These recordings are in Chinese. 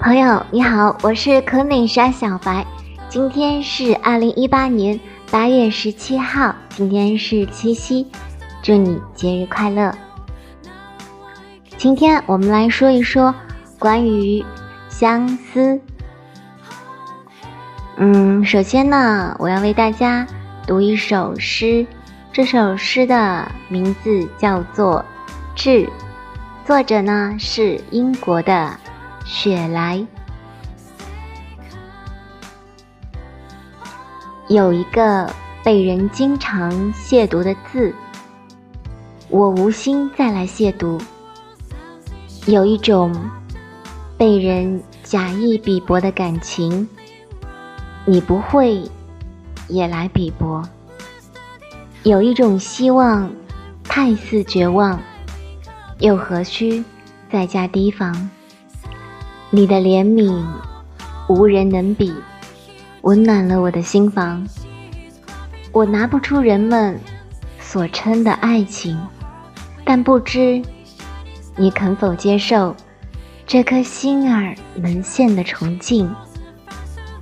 朋友你好，我是可美莎小白。今天是二零一八年八月十七号，今天是七夕，祝你节日快乐。今天我们来说一说关于相思。嗯，首先呢，我要为大家读一首诗，这首诗的名字叫做《致》，作者呢是英国的。雪莱有一个被人经常亵渎的字，我无心再来亵渎。有一种被人假意鄙薄的感情，你不会也来鄙薄。有一种希望太似绝望，又何须再加提防？你的怜悯无人能比，温暖了我的心房。我拿不出人们所称的爱情，但不知你肯否接受这颗心儿能陷的崇敬，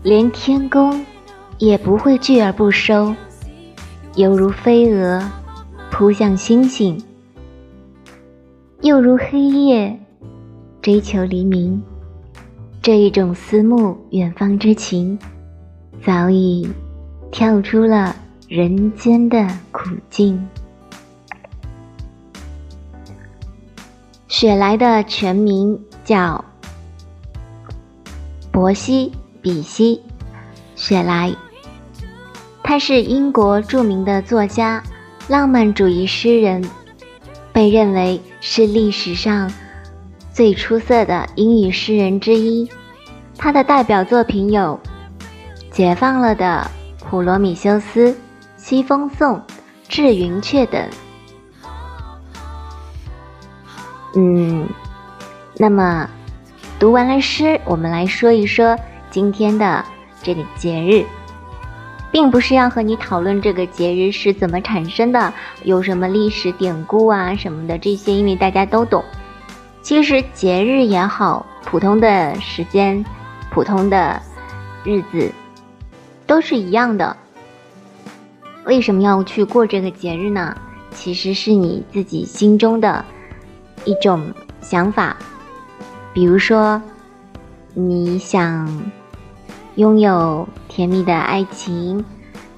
连天公也不会拒而不收，犹如飞蛾扑向星星，又如黑夜追求黎明。这一种思慕远方之情，早已跳出了人间的苦境。雪莱的全名叫伯西·比西·雪莱，他是英国著名的作家、浪漫主义诗人，被认为是历史上。最出色的英语诗人之一，他的代表作品有《解放了的普罗米修斯》《西风颂》《致云雀》等。嗯，那么读完了诗，我们来说一说今天的这个节日，并不是要和你讨论这个节日是怎么产生的，有什么历史典故啊什么的这些，因为大家都懂。其实节日也好，普通的时间、普通的日子，都是一样的。为什么要去过这个节日呢？其实是你自己心中的一种想法。比如说，你想拥有甜蜜的爱情、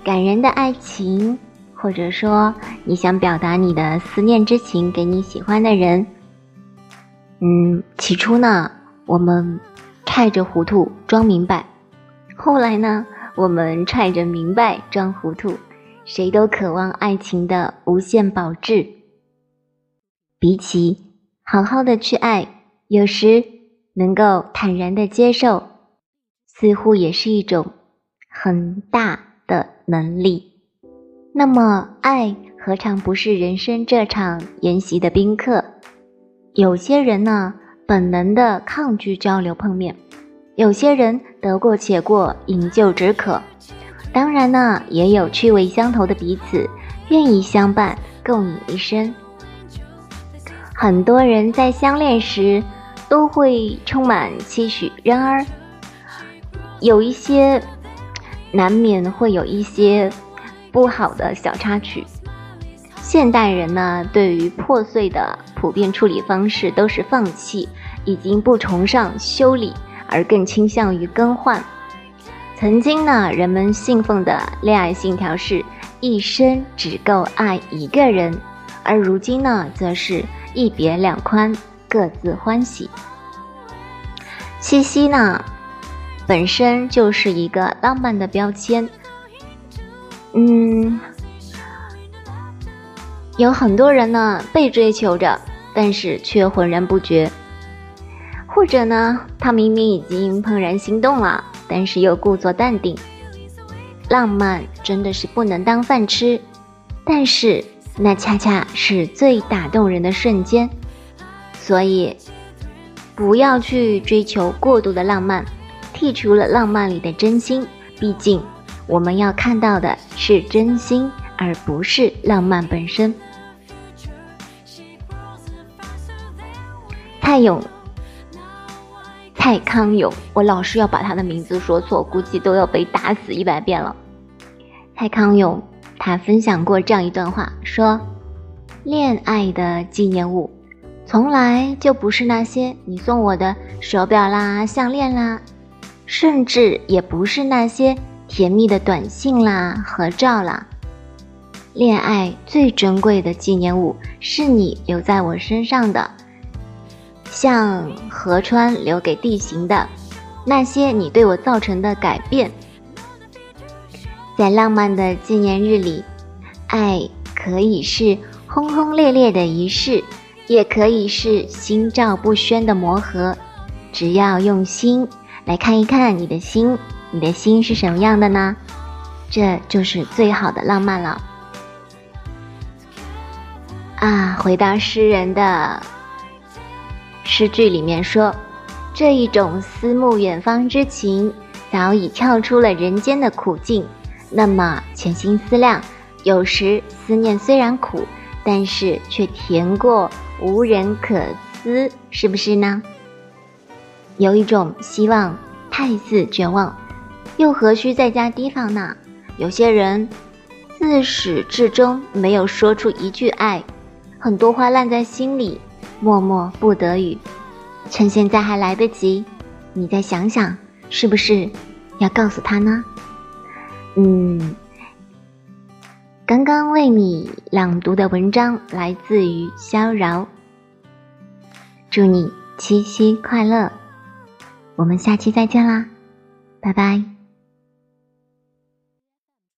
感人的爱情，或者说你想表达你的思念之情给你喜欢的人。嗯，起初呢，我们揣着糊涂装明白，后来呢，我们揣着明白装糊涂，谁都渴望爱情的无限保质。比起好好的去爱，有时能够坦然的接受，似乎也是一种很大的能力。那么，爱何尝不是人生这场研习的宾客？有些人呢，本能的抗拒交流碰面；有些人得过且过，饮鸩止渴。当然呢，也有趣味相投的彼此，愿意相伴共饮一生。很多人在相恋时都会充满期许，然而有一些难免会有一些不好的小插曲。现代人呢，对于破碎的普遍处理方式都是放弃，已经不崇尚修理，而更倾向于更换。曾经呢，人们信奉的恋爱信条是一生只够爱一个人，而如今呢，则是一别两宽，各自欢喜。七夕呢，本身就是一个浪漫的标签，嗯。有很多人呢被追求着，但是却浑然不觉；或者呢，他明明已经怦然心动了，但是又故作淡定。浪漫真的是不能当饭吃，但是那恰恰是最打动人的瞬间。所以，不要去追求过度的浪漫，剔除了浪漫里的真心。毕竟，我们要看到的是真心，而不是浪漫本身。蔡勇蔡康永，我老是要把他的名字说错，估计都要被打死一百遍了。蔡康永他分享过这样一段话，说：“恋爱的纪念物，从来就不是那些你送我的手表啦、项链啦，甚至也不是那些甜蜜的短信啦、合照啦。恋爱最珍贵的纪念物，是你留在我身上的。”像河川留给地形的那些你对我造成的改变，在浪漫的纪念日里，爱可以是轰轰烈烈的仪式，也可以是心照不宣的磨合。只要用心来看一看你的心，你的心是什么样的呢？这就是最好的浪漫了。啊，回到诗人的。诗句里面说，这一种思慕远方之情，早已跳出了人间的苦境。那么潜心思量，有时思念虽然苦，但是却甜过无人可思，是不是呢？有一种希望太似绝望，又何须在家提防呢？有些人自始至终没有说出一句爱，很多话烂在心里。默默不得语，趁现在还来得及，你再想想，是不是要告诉他呢？嗯，刚刚为你朗读的文章来自于萧饶。祝你七夕快乐，我们下期再见啦，拜拜。